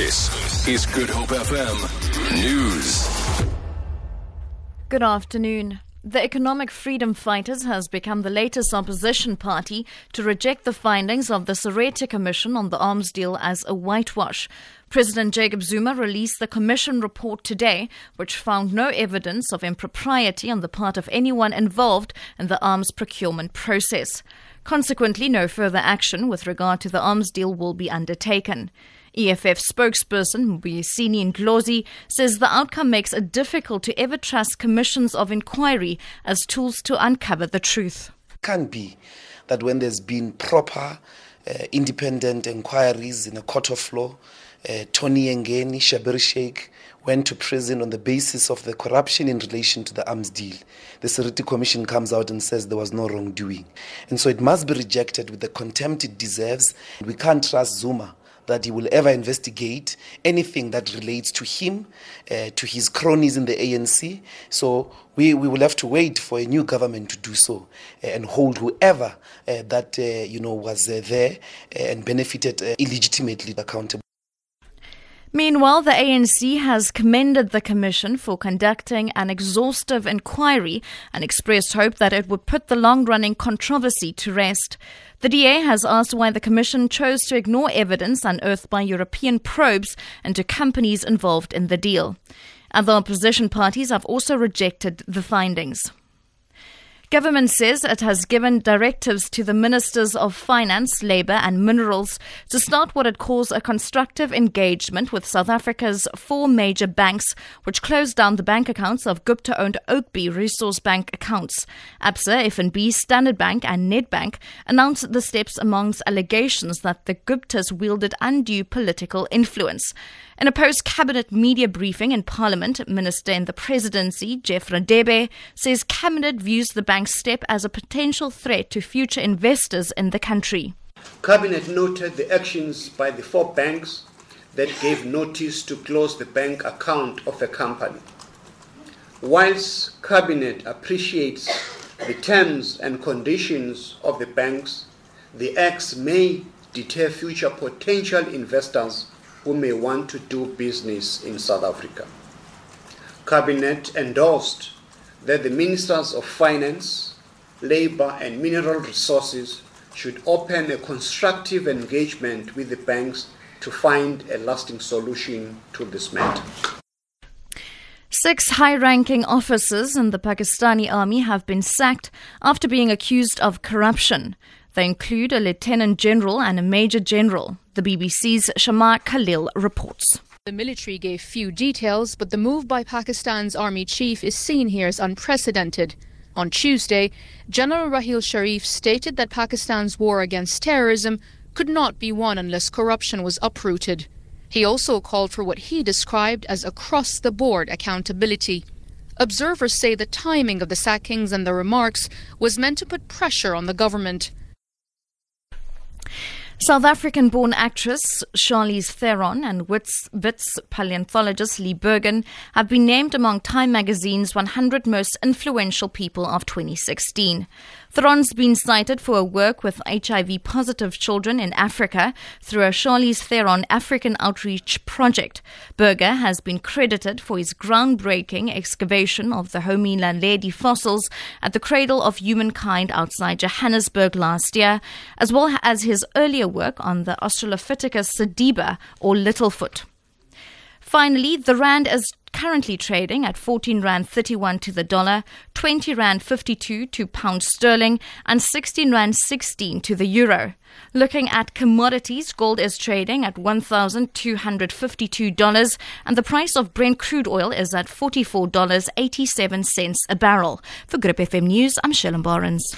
This is Good Hope FM News. Good afternoon. The Economic Freedom Fighters has become the latest opposition party to reject the findings of the Seriti Commission on the arms deal as a whitewash. President Jacob Zuma released the commission report today, which found no evidence of impropriety on the part of anyone involved in the arms procurement process. Consequently, no further action with regard to the arms deal will be undertaken. EFF spokesperson Mbuyiseni Ndlozi says the outcome makes it difficult to ever trust commissions of inquiry as tools to uncover the truth. Can be that when there's been proper uh, independent inquiries in a court of law, uh, Tony Yengeni, Schabir Shaik went to prison on the basis of the corruption in relation to the arms deal. The Seriti Commission comes out and says there was no wrongdoing. And so it must be rejected with the contempt it deserves. We can't trust Zuma that he will ever investigate anything that relates to him, uh, to his cronies in the ANC. So we, we will have to wait for a new government to do so uh, and hold whoever uh, that uh, you know was uh, there uh, and benefited illegitimately accountable. Meanwhile, the ANC has commended the Commission for conducting an exhaustive inquiry and expressed hope that it would put the long running controversy to rest. The DA has asked why the Commission chose to ignore evidence unearthed by European probes into companies involved in the deal. Other opposition parties have also rejected the findings. Government says it has given directives to the Ministers of Finance, Labour and Minerals to start what it calls a constructive engagement with South Africa's four major banks, which closed down the bank accounts of Gupta-owned Oakbay Resource Bank accounts. Absa, FNB, Standard Bank and Nedbank announced the steps amongst allegations that the Guptas wielded undue political influence. In a post-cabinet media briefing in Parliament, Minister in the Presidency, Jeff Radebe, says Cabinet views the step as a potential threat to future investors in the country. Cabinet noted the actions by the four banks that gave notice to close the bank account of a company. Whilst Cabinet appreciates the terms and conditions of the banks, the acts may deter future potential investors who may want to do business in South Africa. Cabinet endorsed that the Ministers of Finance, Labour and Mineral Resources should open a constructive engagement with the banks to find a lasting solution to this matter. Six high ranking officers in the Pakistani army have been sacked after being accused of corruption. They include a lieutenant general and a major general. The BBC's Shamar Khalil reports. The military gave few details, but the move by Pakistan's army chief is seen here as unprecedented. On Tuesday, General Raheel Sharif stated that Pakistan's war against terrorism could not be won unless corruption was uprooted. He also called for what he described as across the board accountability. Observers say the timing of the sackings and the remarks was meant to put pressure on the government. South African born actress Charlize Theron and Wits, Wits paleontologist Lee Berger have been named among Time magazine's 100 most influential people of 2016. Theron's been cited for her work with HIV positive children in Africa through a Charlize Theron African Outreach Project. Berger has been credited for his groundbreaking excavation of the Homo naledi fossils at the cradle of humankind outside Johannesburg last year, as well as his earlier work on the Australopithecus sediba or Littlefoot. Finally, the rand is currently trading at 14 rand 31 to the dollar, 20 rand 52 to pound sterling, and 16 rand 16 to the euro. Looking at commodities, gold is trading at $1,252 and the price of Brent crude oil is at $44.87 a barrel. For Grip FM News, I'm Shellen Barnes.